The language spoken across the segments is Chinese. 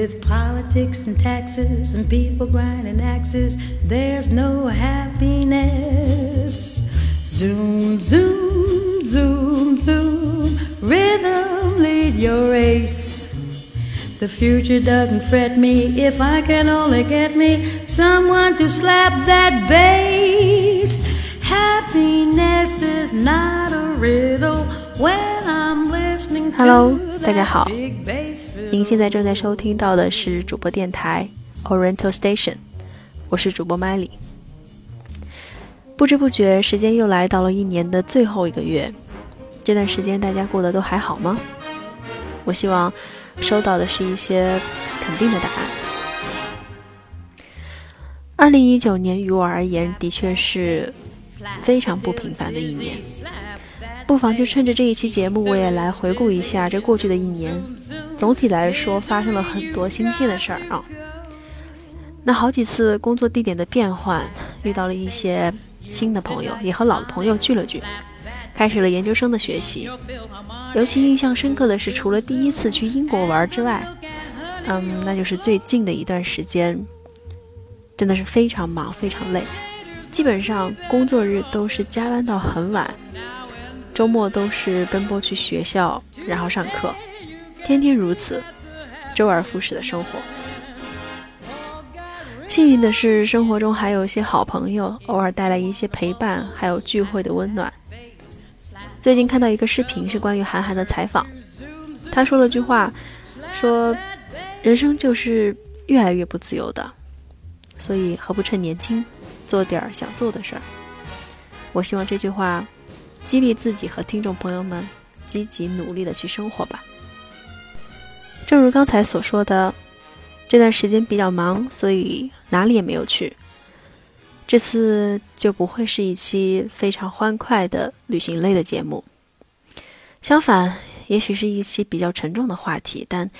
With politics and taxes and people grinding axes, there's no happiness. Zoom, zoom, zoom, zoom, rhythm lead your race. The future doesn't fret me if I can only get me someone to slap that bass. Happiness is not a riddle when I'm listening to Hello，大家 that 好 big bass fill. 您现在正在收听到的是主播电台 Oriental Station，我是主播 Miley。不知不觉，时间又来到了一年的最后一个月，这段时间大家过得都还好吗？我希望收到的是一些肯定的答案。二零一九年于我而言，的确是非常不平凡的一年。不妨就趁着这一期节目，我也来回顾一下这过去的一年。总体来说，发生了很多新鲜的事儿啊。那好几次工作地点的变换，遇到了一些新的朋友，也和老的朋友聚了聚，开始了研究生的学习。尤其印象深刻的是，除了第一次去英国玩之外，嗯，那就是最近的一段时间，真的是非常忙，非常累，基本上工作日都是加班到很晚。周末都是奔波去学校，然后上课，天天如此，周而复始的生活。幸运的是，生活中还有一些好朋友，偶尔带来一些陪伴，还有聚会的温暖。最近看到一个视频，是关于韩寒的采访，他说了句话，说：“人生就是越来越不自由的，所以何不趁年轻，做点儿想做的事儿。”我希望这句话。激励自己和听众朋友们积极努力的去生活吧。正如刚才所说的，这段时间比较忙，所以哪里也没有去。这次就不会是一期非常欢快的旅行类的节目，相反，也许是一期比较沉重的话题，但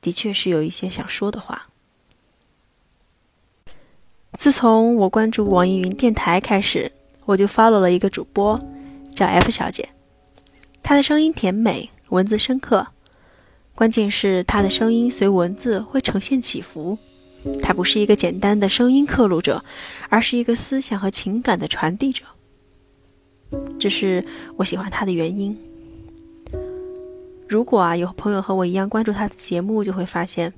的确是有一些想说的话。自从我关注网易云电台开始，我就 follow 了一个主播。叫 F 小姐，她的声音甜美，文字深刻，关键是她的声音随文字会呈现起伏。她不是一个简单的声音刻录者，而是一个思想和情感的传递者。这是我喜欢她的原因。如果啊有朋友和我一样关注她的节目，就会发现，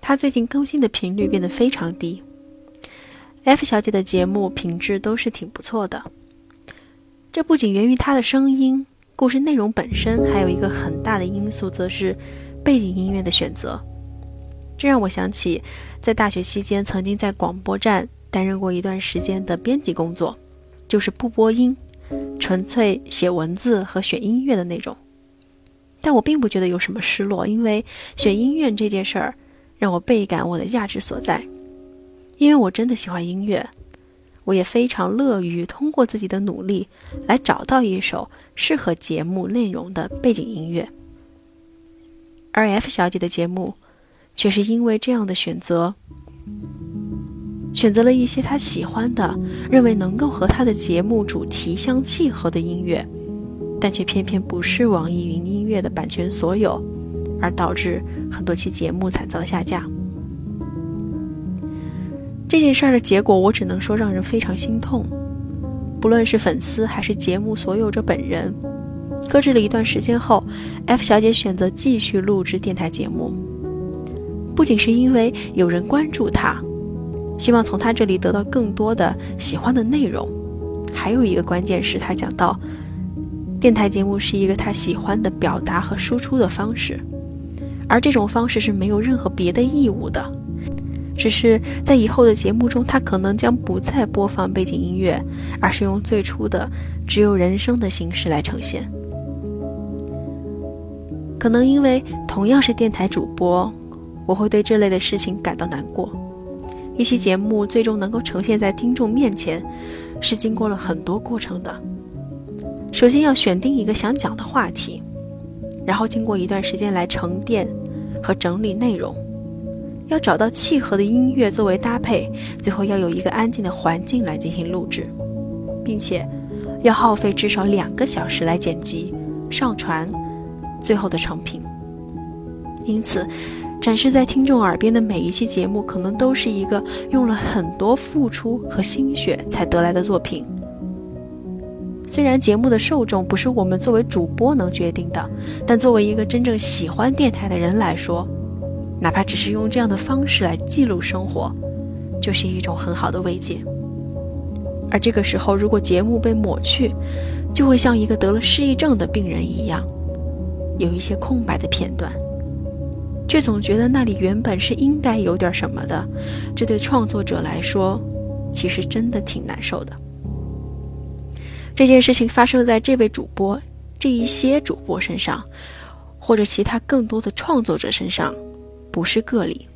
她最近更新的频率变得非常低。F 小姐的节目品质都是挺不错的。这不仅源于他的声音，故事内容本身还有一个很大的因素，则是背景音乐的选择。这让我想起，在大学期间曾经在广播站担任过一段时间的编辑工作，就是不播音，纯粹写文字和选音乐的那种。但我并不觉得有什么失落，因为选音乐这件事儿让我倍感我的价值所在，因为我真的喜欢音乐。我也非常乐于通过自己的努力来找到一首适合节目内容的背景音乐，而 F 小姐的节目却是因为这样的选择，选择了一些她喜欢的、认为能够和她的节目主题相契合的音乐，但却偏偏不是网易云音乐的版权所有，而导致很多期节目惨遭下架。这件事儿的结果，我只能说让人非常心痛。不论是粉丝还是节目所有者本人，搁置了一段时间后，F 小姐选择继续录制电台节目，不仅是因为有人关注她，希望从她这里得到更多的喜欢的内容，还有一个关键是她讲到，电台节目是一个她喜欢的表达和输出的方式，而这种方式是没有任何别的义务的。只是在以后的节目中，他可能将不再播放背景音乐，而是用最初的只有人声的形式来呈现。可能因为同样是电台主播，我会对这类的事情感到难过。一期节目最终能够呈现在听众面前，是经过了很多过程的。首先要选定一个想讲的话题，然后经过一段时间来沉淀和整理内容。要找到契合的音乐作为搭配，最后要有一个安静的环境来进行录制，并且要耗费至少两个小时来剪辑、上传最后的成品。因此，展示在听众耳边的每一期节目，可能都是一个用了很多付出和心血才得来的作品。虽然节目的受众不是我们作为主播能决定的，但作为一个真正喜欢电台的人来说，哪怕只是用这样的方式来记录生活，就是一种很好的慰藉。而这个时候，如果节目被抹去，就会像一个得了失忆症的病人一样，有一些空白的片段。却总觉得那里原本是应该有点什么的，这对创作者来说，其实真的挺难受的。这件事情发生在这位主播、这一些主播身上，或者其他更多的创作者身上，不是个例。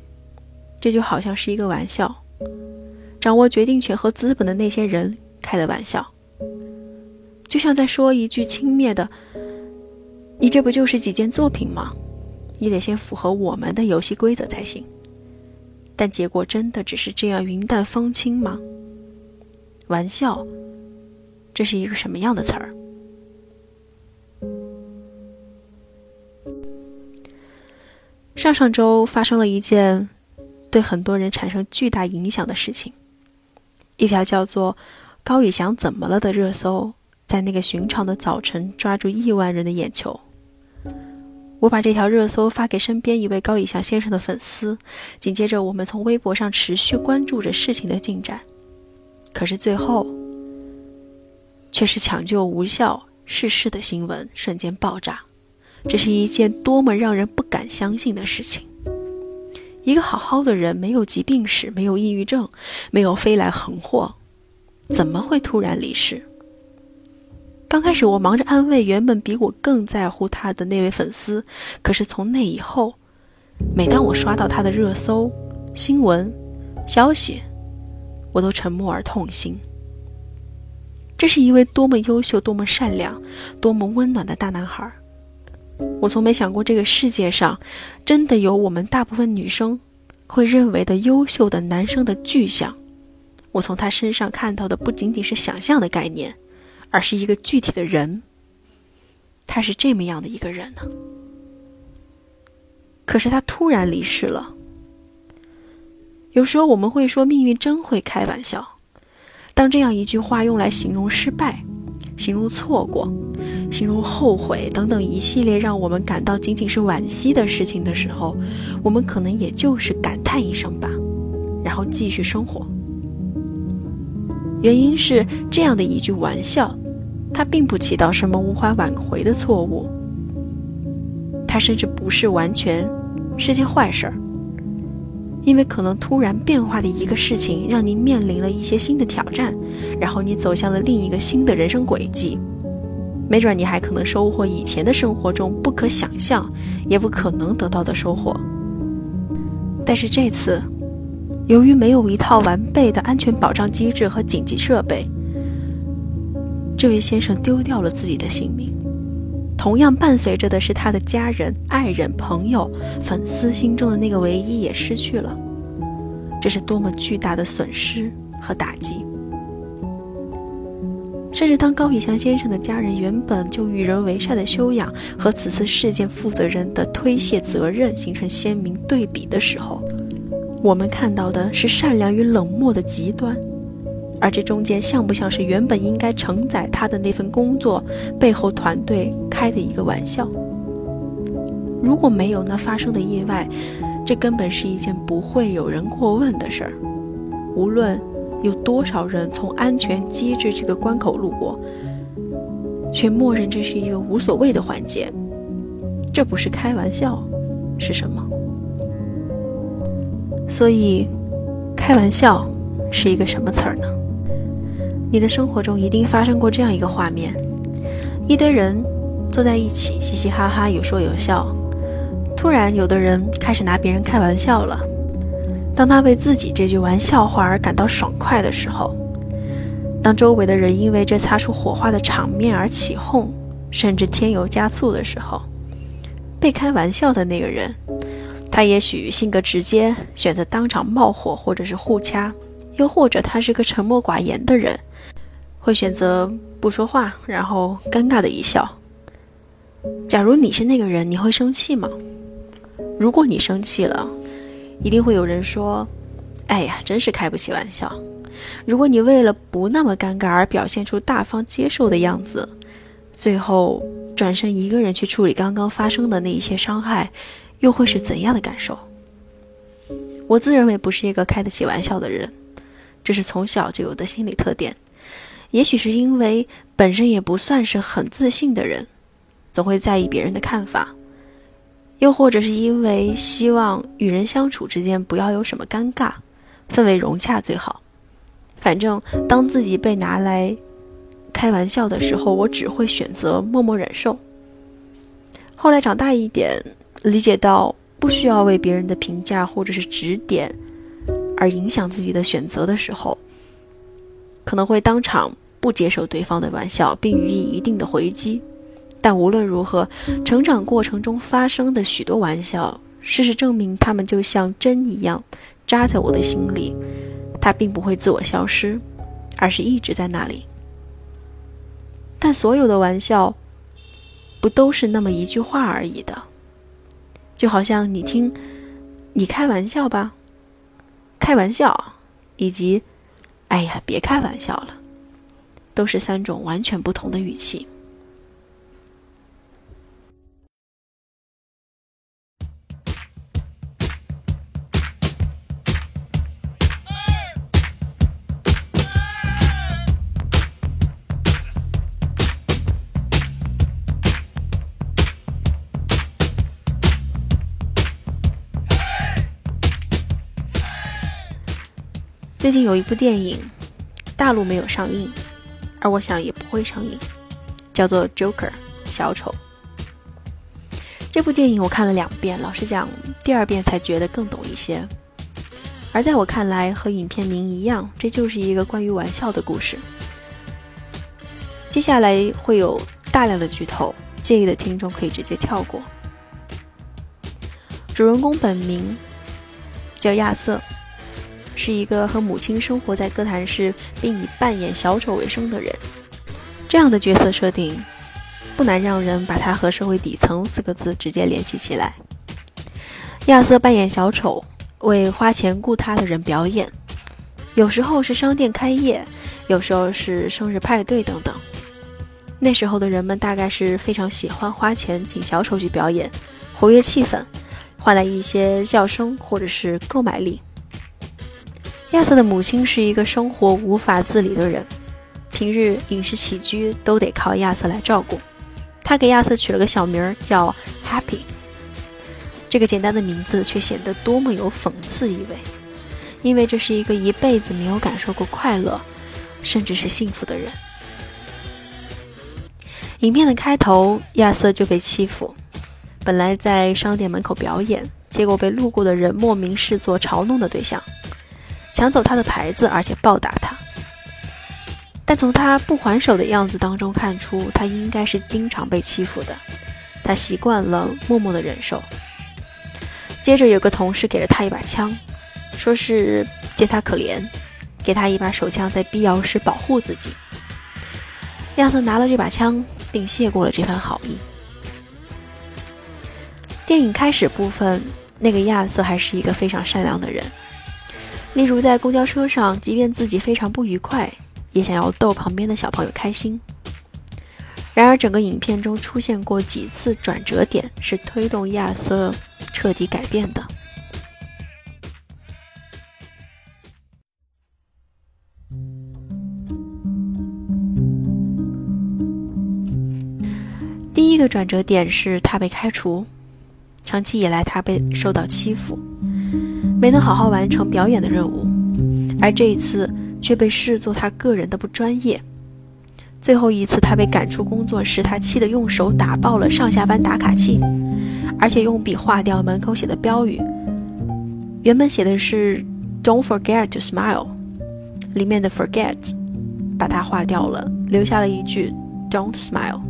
这就好像是一个玩笑，掌握决定权和资本的那些人开的玩笑，就像在说一句轻蔑的：“你这不就是几件作品吗？”你得先符合我们的游戏规则才行，但结果真的只是这样云淡风轻吗？玩笑，这是一个什么样的词儿？上上周发生了一件对很多人产生巨大影响的事情，一条叫做“高以翔怎么了”的热搜，在那个寻常的早晨抓住亿万人的眼球。我把这条热搜发给身边一位高以翔先生的粉丝，紧接着我们从微博上持续关注着事情的进展。可是最后，却是抢救无效逝世的新闻瞬间爆炸。这是一件多么让人不敢相信的事情！一个好好的人，没有疾病史，没有抑郁症，没有飞来横祸，怎么会突然离世？刚开始我忙着安慰原本比我更在乎他的那位粉丝，可是从那以后，每当我刷到他的热搜、新闻、消息，我都沉默而痛心。这是一位多么优秀、多么善良、多么温暖的大男孩。我从没想过这个世界上真的有我们大部分女生会认为的优秀的男生的具象。我从他身上看到的不仅仅是想象的概念。而是一个具体的人，他是这么样的一个人呢？可是他突然离世了。有时候我们会说命运真会开玩笑。当这样一句话用来形容失败、形容错过、形容后悔等等一系列让我们感到仅仅是惋惜的事情的时候，我们可能也就是感叹一声吧，然后继续生活。原因是这样的一句玩笑，它并不起到什么无法挽回的错误，它甚至不是完全是件坏事儿，因为可能突然变化的一个事情，让您面临了一些新的挑战，然后你走向了另一个新的人生轨迹，没准你还可能收获以前的生活中不可想象也不可能得到的收获，但是这次。由于没有一套完备的安全保障机制和紧急设备，这位先生丢掉了自己的性命。同样伴随着的是他的家人、爱人、朋友、粉丝心中的那个唯一也失去了。这是多么巨大的损失和打击！甚至当高以翔先生的家人原本就与人为善的修养和此次事件负责人的推卸责任形成鲜明对比的时候。我们看到的是善良与冷漠的极端，而这中间像不像是原本应该承载他的那份工作背后团队开的一个玩笑？如果没有那发生的意外，这根本是一件不会有人过问的事儿。无论有多少人从安全机制这个关口路过，却默认这是一个无所谓的环节，这不是开玩笑，是什么？所以，开玩笑是一个什么词儿呢？你的生活中一定发生过这样一个画面：一堆人坐在一起，嘻嘻哈哈，有说有笑。突然，有的人开始拿别人开玩笑了。当他为自己这句玩笑话而感到爽快的时候，当周围的人因为这擦出火花的场面而起哄，甚至添油加醋的时候，被开玩笑的那个人。他也许性格直接，选择当场冒火或者是互掐；又或者他是个沉默寡言的人，会选择不说话，然后尴尬的一笑。假如你是那个人，你会生气吗？如果你生气了，一定会有人说：“哎呀，真是开不起玩笑。”如果你为了不那么尴尬而表现出大方接受的样子，最后转身一个人去处理刚刚发生的那一些伤害，又会是怎样的感受？我自认为不是一个开得起玩笑的人，这是从小就有的心理特点。也许是因为本身也不算是很自信的人，总会在意别人的看法，又或者是因为希望与人相处之间不要有什么尴尬，氛围融洽最好。反正当自己被拿来开玩笑的时候，我只会选择默默忍受。后来长大一点，理解到不需要为别人的评价或者是指点而影响自己的选择的时候，可能会当场不接受对方的玩笑，并予以一定的回击。但无论如何，成长过程中发生的许多玩笑，事实证明，他们就像针一样扎在我的心里。它并不会自我消失，而是一直在那里。但所有的玩笑，不都是那么一句话而已的？就好像你听，你开玩笑吧，开玩笑，以及，哎呀，别开玩笑了，都是三种完全不同的语气。最近有一部电影，大陆没有上映，而我想也不会上映，叫做《Joker》小丑。这部电影我看了两遍，老实讲，第二遍才觉得更懂一些。而在我看来，和影片名一样，这就是一个关于玩笑的故事。接下来会有大量的剧透，介意的听众可以直接跳过。主人公本名叫亚瑟。是一个和母亲生活在哥谭市，并以扮演小丑为生的人。这样的角色设定，不难让人把他和“社会底层”四个字直接联系起来。亚瑟扮演小丑，为花钱雇他的人表演，有时候是商店开业，有时候是生日派对等等。那时候的人们大概是非常喜欢花钱请小丑去表演，活跃气氛，换来一些笑声或者是购买力。亚瑟的母亲是一个生活无法自理的人，平日饮食起居都得靠亚瑟来照顾。他给亚瑟取了个小名儿叫 Happy，这个简单的名字却显得多么有讽刺意味，因为这是一个一辈子没有感受过快乐，甚至是幸福的人。影片的开头，亚瑟就被欺负，本来在商店门口表演，结果被路过的人莫名视作嘲弄的对象。抢走他的牌子，而且暴打他。但从他不还手的样子当中看出，他应该是经常被欺负的。他习惯了默默的忍受。接着有个同事给了他一把枪，说是见他可怜，给他一把手枪，在必要时保护自己。亚瑟拿了这把枪，并谢过了这番好意。电影开始部分，那个亚瑟还是一个非常善良的人。例如，在公交车上，即便自己非常不愉快，也想要逗旁边的小朋友开心。然而，整个影片中出现过几次转折点，是推动亚瑟彻底改变的。第一个转折点是他被开除，长期以来他被受到欺负。没能好好完成表演的任务，而这一次却被视作他个人的不专业。最后一次他被赶出工作时，他气得用手打爆了上下班打卡器，而且用笔划掉门口写的标语。原本写的是 “Don't forget to smile”，里面的 “forget” 把它划掉了，留下了一句 “Don't smile”。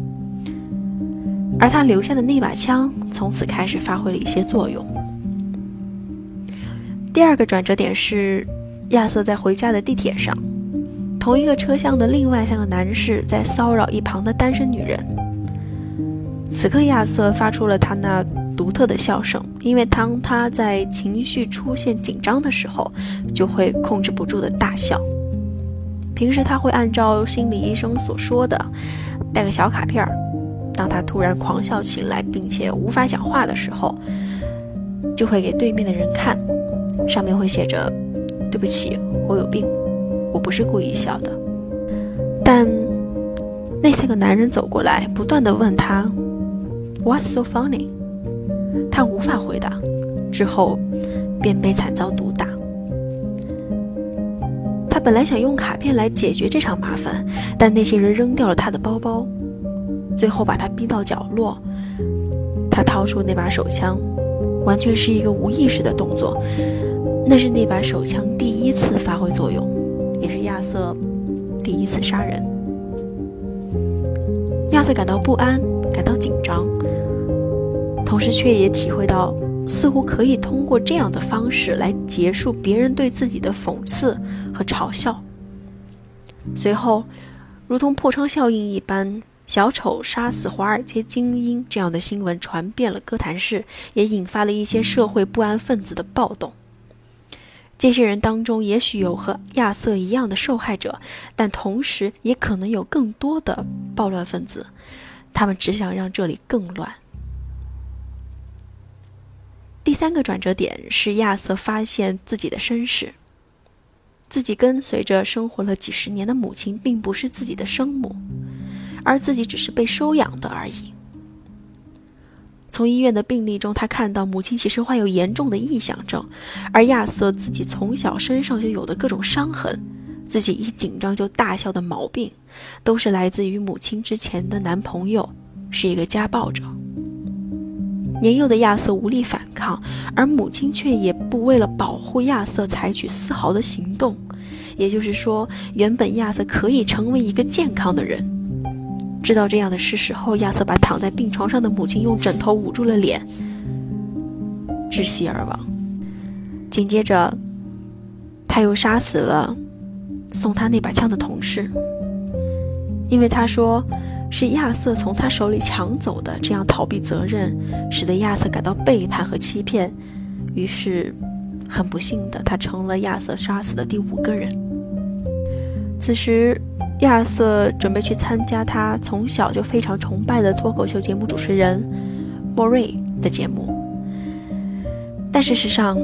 而他留下的那把枪从此开始发挥了一些作用。第二个转折点是，亚瑟在回家的地铁上，同一个车厢的另外三个男士在骚扰一旁的单身女人。此刻，亚瑟发出了他那独特的笑声，因为当他在情绪出现紧张的时候，就会控制不住的大笑。平时他会按照心理医生所说的，带个小卡片儿，当他突然狂笑起来，并且无法讲话的时候，就会给对面的人看，上面会写着：“对不起，我有病，我不是故意笑的。”但那三个男人走过来，不断的问他：“What's so funny？” 他无法回答，之后便被惨遭毒打。他本来想用卡片来解决这场麻烦，但那些人扔掉了他的包包，最后把他逼到角落。他掏出那把手枪，完全是一个无意识的动作。那是那把手枪第一次发挥作用，也是亚瑟第一次杀人。亚瑟感到不安，感到紧张，同时却也体会到。似乎可以通过这样的方式来结束别人对自己的讽刺和嘲笑。随后，如同破窗效应一般，小丑杀死华尔街精英这样的新闻传遍了哥谭市，也引发了一些社会不安分子的暴动。这些人当中，也许有和亚瑟一样的受害者，但同时也可能有更多的暴乱分子，他们只想让这里更乱。第三个转折点是亚瑟发现自己的身世，自己跟随着生活了几十年的母亲并不是自己的生母，而自己只是被收养的而已。从医院的病历中，他看到母亲其实患有严重的臆想症，而亚瑟自己从小身上就有的各种伤痕，自己一紧张就大笑的毛病，都是来自于母亲之前的男朋友是一个家暴者。年幼的亚瑟无力反抗，而母亲却也不为了保护亚瑟采取丝毫的行动。也就是说，原本亚瑟可以成为一个健康的人。知道这样的事实后，亚瑟把躺在病床上的母亲用枕头捂住了脸，窒息而亡。紧接着，他又杀死了送他那把枪的同事，因为他说。是亚瑟从他手里抢走的，这样逃避责任，使得亚瑟感到背叛和欺骗。于是，很不幸的，他成了亚瑟杀死的第五个人。此时，亚瑟准备去参加他从小就非常崇拜的脱口秀节目主持人莫瑞的节目，但事实上，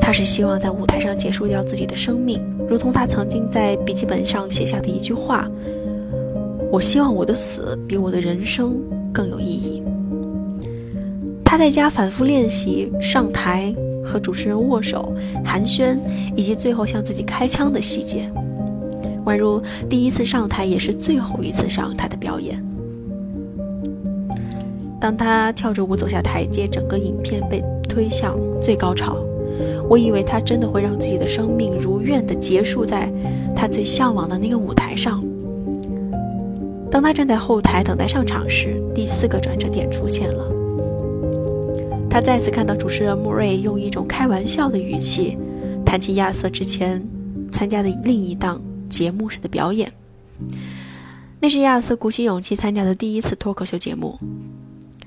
他是希望在舞台上结束掉自己的生命，如同他曾经在笔记本上写下的一句话。我希望我的死比我的人生更有意义。他在家反复练习上台和主持人握手、寒暄，以及最后向自己开枪的细节，宛如第一次上台也是最后一次上台的表演。当他跳着舞走下台阶，整个影片被推向最高潮。我以为他真的会让自己的生命如愿的结束在他最向往的那个舞台上。当他站在后台等待上场时，第四个转折点出现了。他再次看到主持人穆瑞用一种开玩笑的语气谈起亚瑟之前参加的另一档节目时的表演。那是亚瑟鼓起勇气参加的第一次脱口秀节目。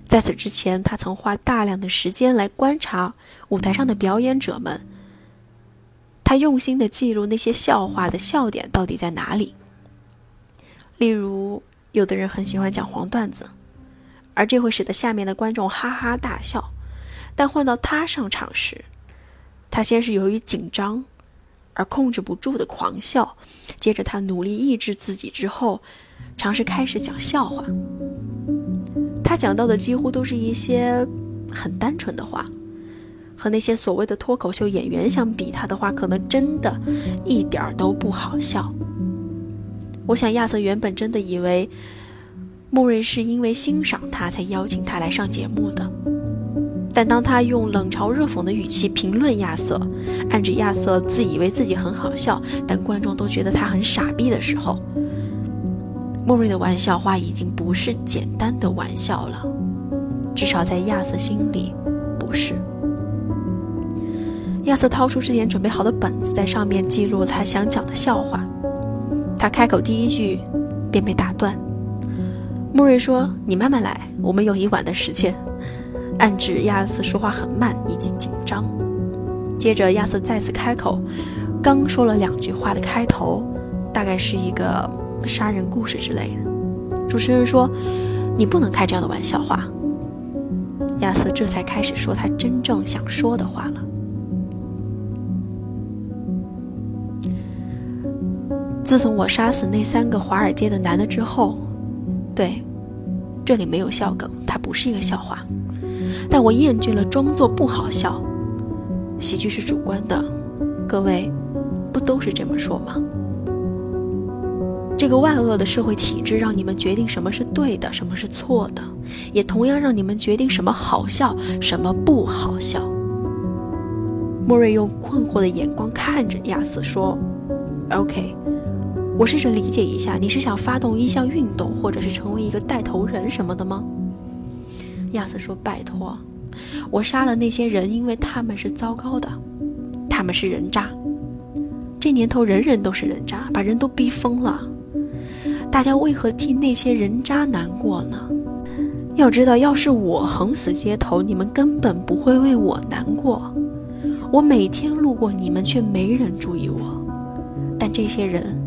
在此之前，他曾花大量的时间来观察舞台上的表演者们。他用心地记录那些笑话的笑点到底在哪里。例如。有的人很喜欢讲黄段子，而这会使得下面的观众哈哈大笑。但换到他上场时，他先是由于紧张而控制不住的狂笑，接着他努力抑制自己之后，尝试开始讲笑话。他讲到的几乎都是一些很单纯的话，和那些所谓的脱口秀演员相比，他的话可能真的一点儿都不好笑。我想亚瑟原本真的以为穆瑞是因为欣赏他才邀请他来上节目的，但当他用冷嘲热讽的语气评论亚瑟，暗指亚瑟自以为自己很好笑，但观众都觉得他很傻逼的时候，莫瑞的玩笑话已经不是简单的玩笑了，至少在亚瑟心里不是。亚瑟掏出之前准备好的本子，在上面记录他想讲的笑话。他开口第一句，便被打断。莫瑞说：“你慢慢来，我们有一晚的时间。”暗指亚瑟说话很慢以及紧张。接着亚瑟再次开口，刚说了两句话的开头，大概是一个杀人故事之类的。主持人说：“你不能开这样的玩笑话。”亚瑟这才开始说他真正想说的话了。自从我杀死那三个华尔街的男的之后，对，这里没有笑梗，它不是一个笑话。但我厌倦了装作不好笑。喜剧是主观的，各位，不都是这么说吗？这个万恶的社会体制让你们决定什么是对的，什么是错的，也同样让你们决定什么好笑，什么不好笑。莫瑞用困惑的眼光看着亚瑟说：“OK。”我试着理解一下，你是想发动一项运动，或者是成为一个带头人什么的吗？亚瑟说：“拜托，我杀了那些人，因为他们是糟糕的，他们是人渣。这年头人人都是人渣，把人都逼疯了。大家为何替那些人渣难过呢？要知道，要是我横死街头，你们根本不会为我难过。我每天路过你们，却没人注意我。但这些人……”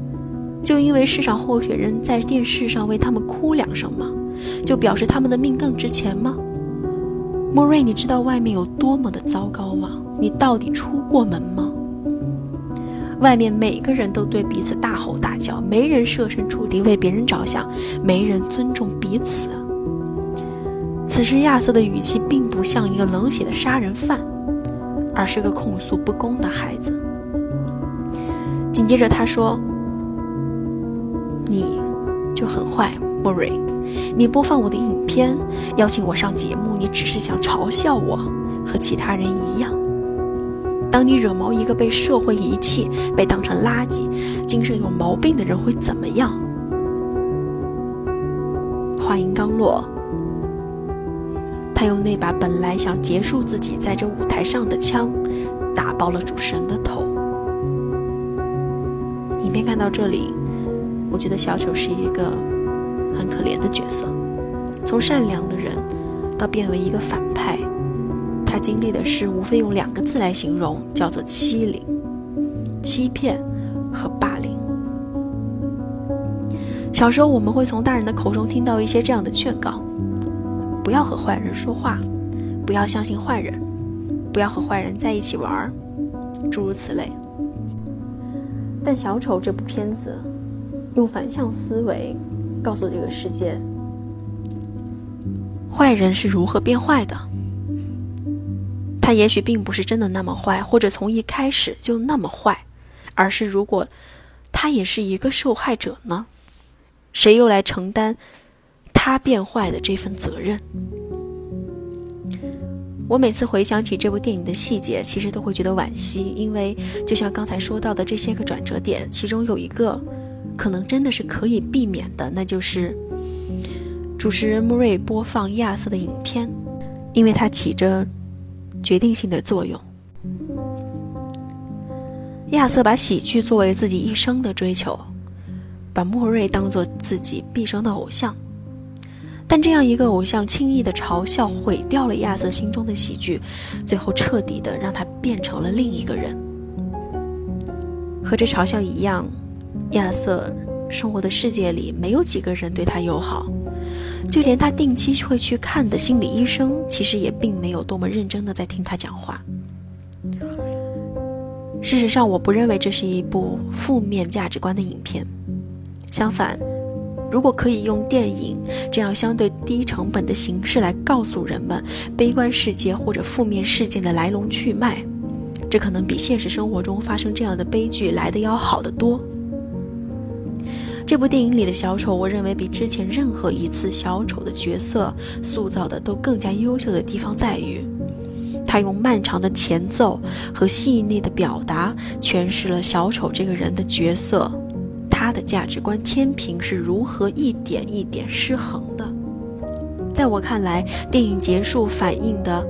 就因为市长候选人在电视上为他们哭两声吗？就表示他们的命更值钱吗？莫瑞，你知道外面有多么的糟糕吗？你到底出过门吗？外面每个人都对彼此大吼大叫，没人设身处地为别人着想，没人尊重彼此。此时亚瑟的语气并不像一个冷血的杀人犯，而是个控诉不公的孩子。紧接着他说。你就很坏，莫瑞。你播放我的影片，邀请我上节目，你只是想嘲笑我，和其他人一样。当你惹毛一个被社会遗弃、被当成垃圾、精神有毛病的人，会怎么样？话音刚落，他用那把本来想结束自己在这舞台上的枪，打爆了主持人的头。影片看到这里。我觉得小丑是一个很可怜的角色，从善良的人到变为一个反派，他经历的事无非用两个字来形容，叫做欺凌、欺骗和霸凌。小时候我们会从大人的口中听到一些这样的劝告：不要和坏人说话，不要相信坏人，不要和坏人在一起玩，诸如此类。但小丑这部片子。用反向思维告诉这个世界，坏人是如何变坏的。他也许并不是真的那么坏，或者从一开始就那么坏，而是如果他也是一个受害者呢？谁又来承担他变坏的这份责任？我每次回想起这部电影的细节，其实都会觉得惋惜，因为就像刚才说到的这些个转折点，其中有一个。可能真的是可以避免的，那就是主持人穆瑞播放亚瑟的影片，因为它起着决定性的作用。亚瑟把喜剧作为自己一生的追求，把莫瑞当做自己毕生的偶像，但这样一个偶像轻易的嘲笑，毁掉了亚瑟心中的喜剧，最后彻底的让他变成了另一个人。和这嘲笑一样。亚瑟生活的世界里没有几个人对他友好，就连他定期会去看的心理医生，其实也并没有多么认真的在听他讲话。事实上，我不认为这是一部负面价值观的影片。相反，如果可以用电影这样相对低成本的形式来告诉人们悲观世界或者负面事件的来龙去脉，这可能比现实生活中发生这样的悲剧来的要好得多。这部电影里的小丑，我认为比之前任何一次小丑的角色塑造的都更加优秀的地方在于，他用漫长的前奏和细腻的表达诠释了小丑这个人的角色，他的价值观天平是如何一点一点失衡的。在我看来，电影结束反映的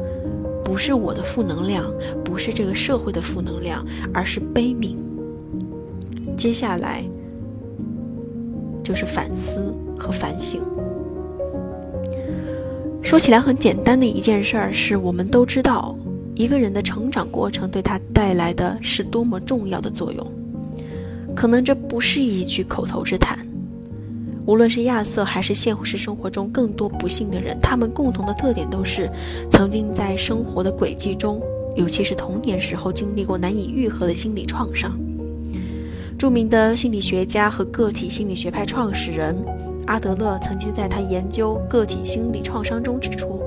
不是我的负能量，不是这个社会的负能量，而是悲悯。接下来。就是反思和反省。说起来很简单的一件事儿，是我们都知道，一个人的成长过程对他带来的是多么重要的作用。可能这不是一句口头之谈。无论是亚瑟还是现实生活中更多不幸的人，他们共同的特点都是曾经在生活的轨迹中，尤其是童年时候经历过难以愈合的心理创伤。著名的心理学家和个体心理学派创始人阿德勒曾经在他研究个体心理创伤中指出：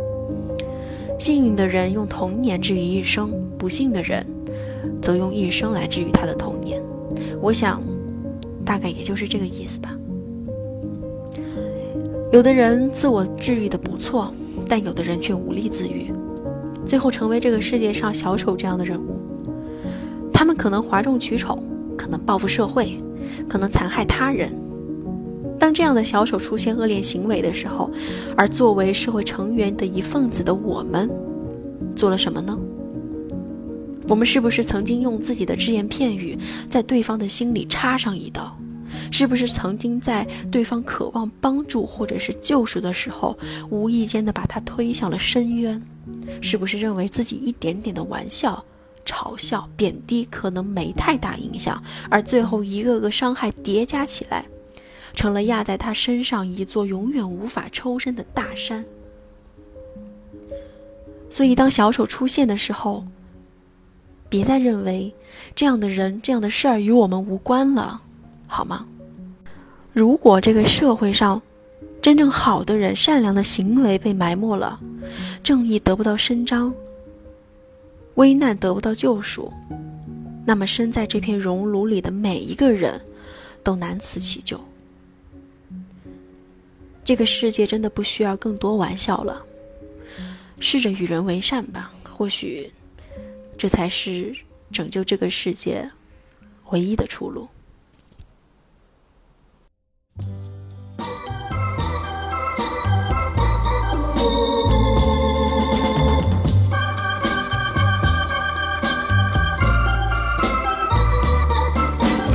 幸运的人用童年治愈一生，不幸的人则用一生来治愈他的童年。我想，大概也就是这个意思吧。有的人自我治愈的不错，但有的人却无力自愈，最后成为这个世界上小丑这样的人物。他们可能哗众取宠，能报复社会，可能残害他人。当这样的小丑出现恶劣行为的时候，而作为社会成员的一份子的我们，做了什么呢？我们是不是曾经用自己的只言片语，在对方的心里插上一刀？是不是曾经在对方渴望帮助或者是救赎的时候，无意间的把他推向了深渊？是不是认为自己一点点的玩笑、嘲笑、贬低可能没太大影响，而最后一个个伤害叠加起来，成了压在他身上一座永远无法抽身的大山？所以，当小丑出现的时候，别再认为这样的人、这样的事儿与我们无关了。好吗？如果这个社会上真正好的人、善良的行为被埋没了，正义得不到伸张，危难得不到救赎，那么身在这片熔炉里的每一个人都难辞其咎。这个世界真的不需要更多玩笑了，试着与人为善吧，或许这才是拯救这个世界唯一的出路。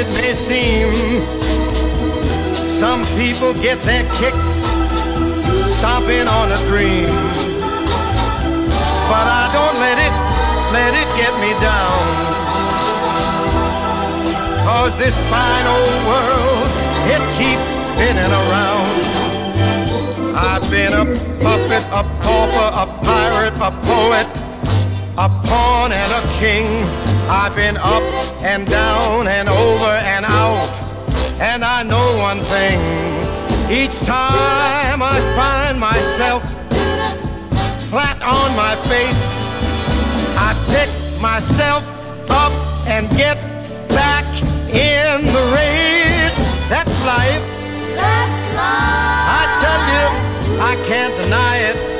it may seem, some people get their kicks stomping on a dream. But I don't let it, let it get me down. Cause this fine old world, it keeps spinning around. I've been a puppet, a pauper, a pirate, a poet, a pawn and a king. I've been up and down and over and out. And I know one thing. Each time I find myself flat on my face, I pick myself up and get back in the race. That's life. That's life. I tell you, I can't deny it.